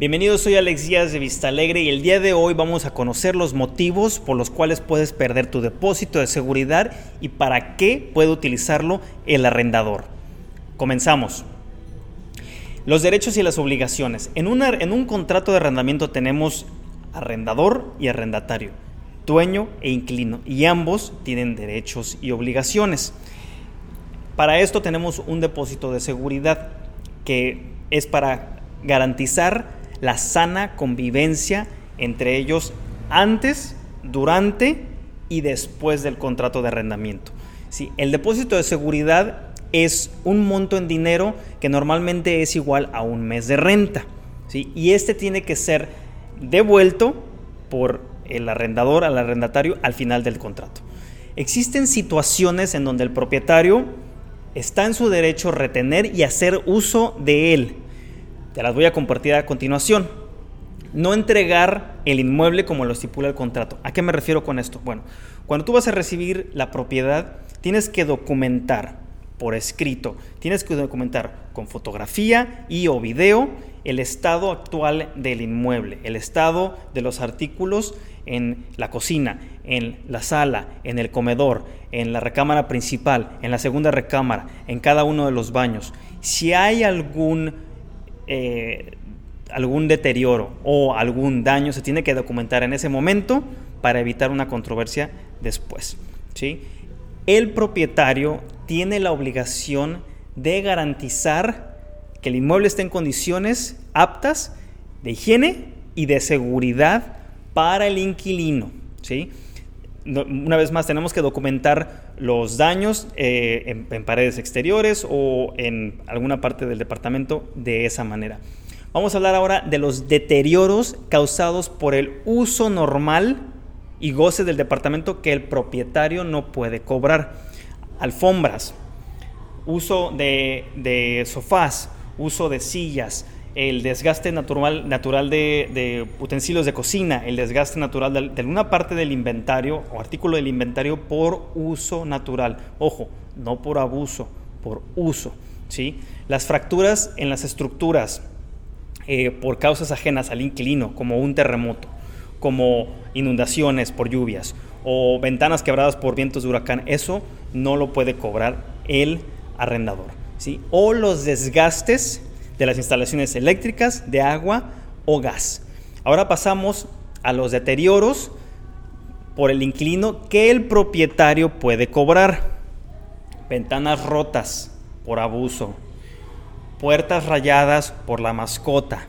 Bienvenidos, soy Alex Díaz de Vista Alegre y el día de hoy vamos a conocer los motivos por los cuales puedes perder tu depósito de seguridad y para qué puede utilizarlo el arrendador. Comenzamos. Los derechos y las obligaciones. En, en un contrato de arrendamiento tenemos arrendador y arrendatario, dueño e inquilino, y ambos tienen derechos y obligaciones. Para esto tenemos un depósito de seguridad que es para garantizar la sana convivencia entre ellos antes, durante y después del contrato de arrendamiento. Sí, el depósito de seguridad es un monto en dinero que normalmente es igual a un mes de renta. Y este tiene que ser devuelto por el arrendador al arrendatario al final del contrato. Existen situaciones en donde el propietario está en su derecho retener y hacer uso de él te las voy a compartir a continuación. No entregar el inmueble como lo estipula el contrato. ¿A qué me refiero con esto? Bueno, cuando tú vas a recibir la propiedad, tienes que documentar por escrito, tienes que documentar con fotografía y o video el estado actual del inmueble, el estado de los artículos en la cocina, en la sala, en el comedor, en la recámara principal, en la segunda recámara, en cada uno de los baños. Si hay algún eh, algún deterioro o algún daño se tiene que documentar en ese momento para evitar una controversia después. ¿sí? El propietario tiene la obligación de garantizar que el inmueble esté en condiciones aptas de higiene y de seguridad para el inquilino. ¿sí? Una vez más, tenemos que documentar los daños eh, en, paredes exteriores o en alguna parte del departamento de esa manera. Vamos a hablar ahora de los deterioros causados por el uso normal y goce del departamento que el propietario no puede cobrar. Alfombras, uso de sofás, uso de sillas, el desgaste natural, natural de, utensilios de cocina, el desgaste natural de, alguna parte del inventario o artículo del inventario por uso natural. Ojo, no por abuso, por uso. ¿sí? Las fracturas en las estructuras eh, por causas ajenas al inquilino, como un terremoto, como inundaciones por lluvias o ventanas quebradas por vientos de huracán, eso no lo puede cobrar el arrendador. ¿sí? O los desgastes de las instalaciones eléctricas, de agua o gas. Ahora pasamos a los deterioros por el inquilino que el propietario puede cobrar. Ventanas rotas por abuso, puertas rayadas por la mascota,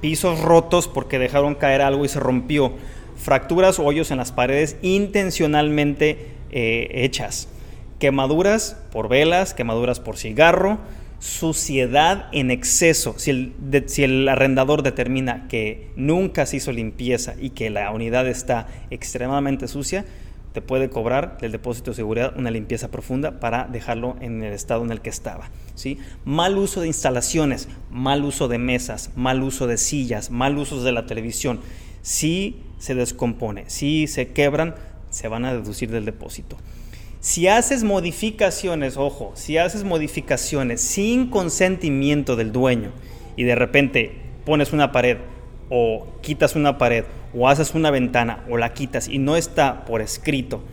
pisos rotos porque dejaron caer algo y se rompió, fracturas o hoyos en las paredes intencionalmente eh, hechas, quemaduras por velas, quemaduras por cigarro, suciedad en exceso, si el, si el, arrendador determina que nunca se hizo limpieza y que la unidad está extremadamente sucia, te puede cobrar del depósito de seguridad una limpieza profunda para dejarlo en el estado en el que estaba. ¿sí? Mal uso de instalaciones, mal uso de mesas, mal uso de sillas, mal uso de la televisión. Si se descompone, si se quebran, se van a deducir del depósito. Si haces modificaciones, ojo, si haces modificaciones sin consentimiento del dueño y de repente pones una pared o quitas una pared o haces una ventana o la quitas y no está por escrito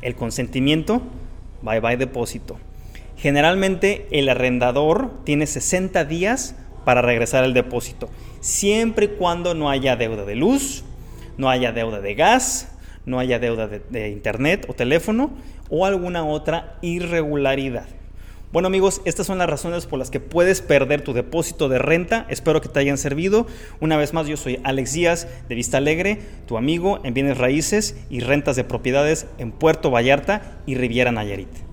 el consentimiento, bye bye depósito. Generalmente el arrendador tiene 60 días para regresar el depósito, siempre y cuando no haya deuda de luz, no haya deuda de gas, no haya deuda de, internet o teléfono o alguna otra irregularidad. Bueno amigos, estas son las razones por las que puedes perder tu depósito de renta. Espero que te hayan servido. Una vez más, yo soy Alex Díaz de Vista Alegre, tu amigo en bienes raíces y rentas de propiedades en Puerto Vallarta y Riviera Nayarit.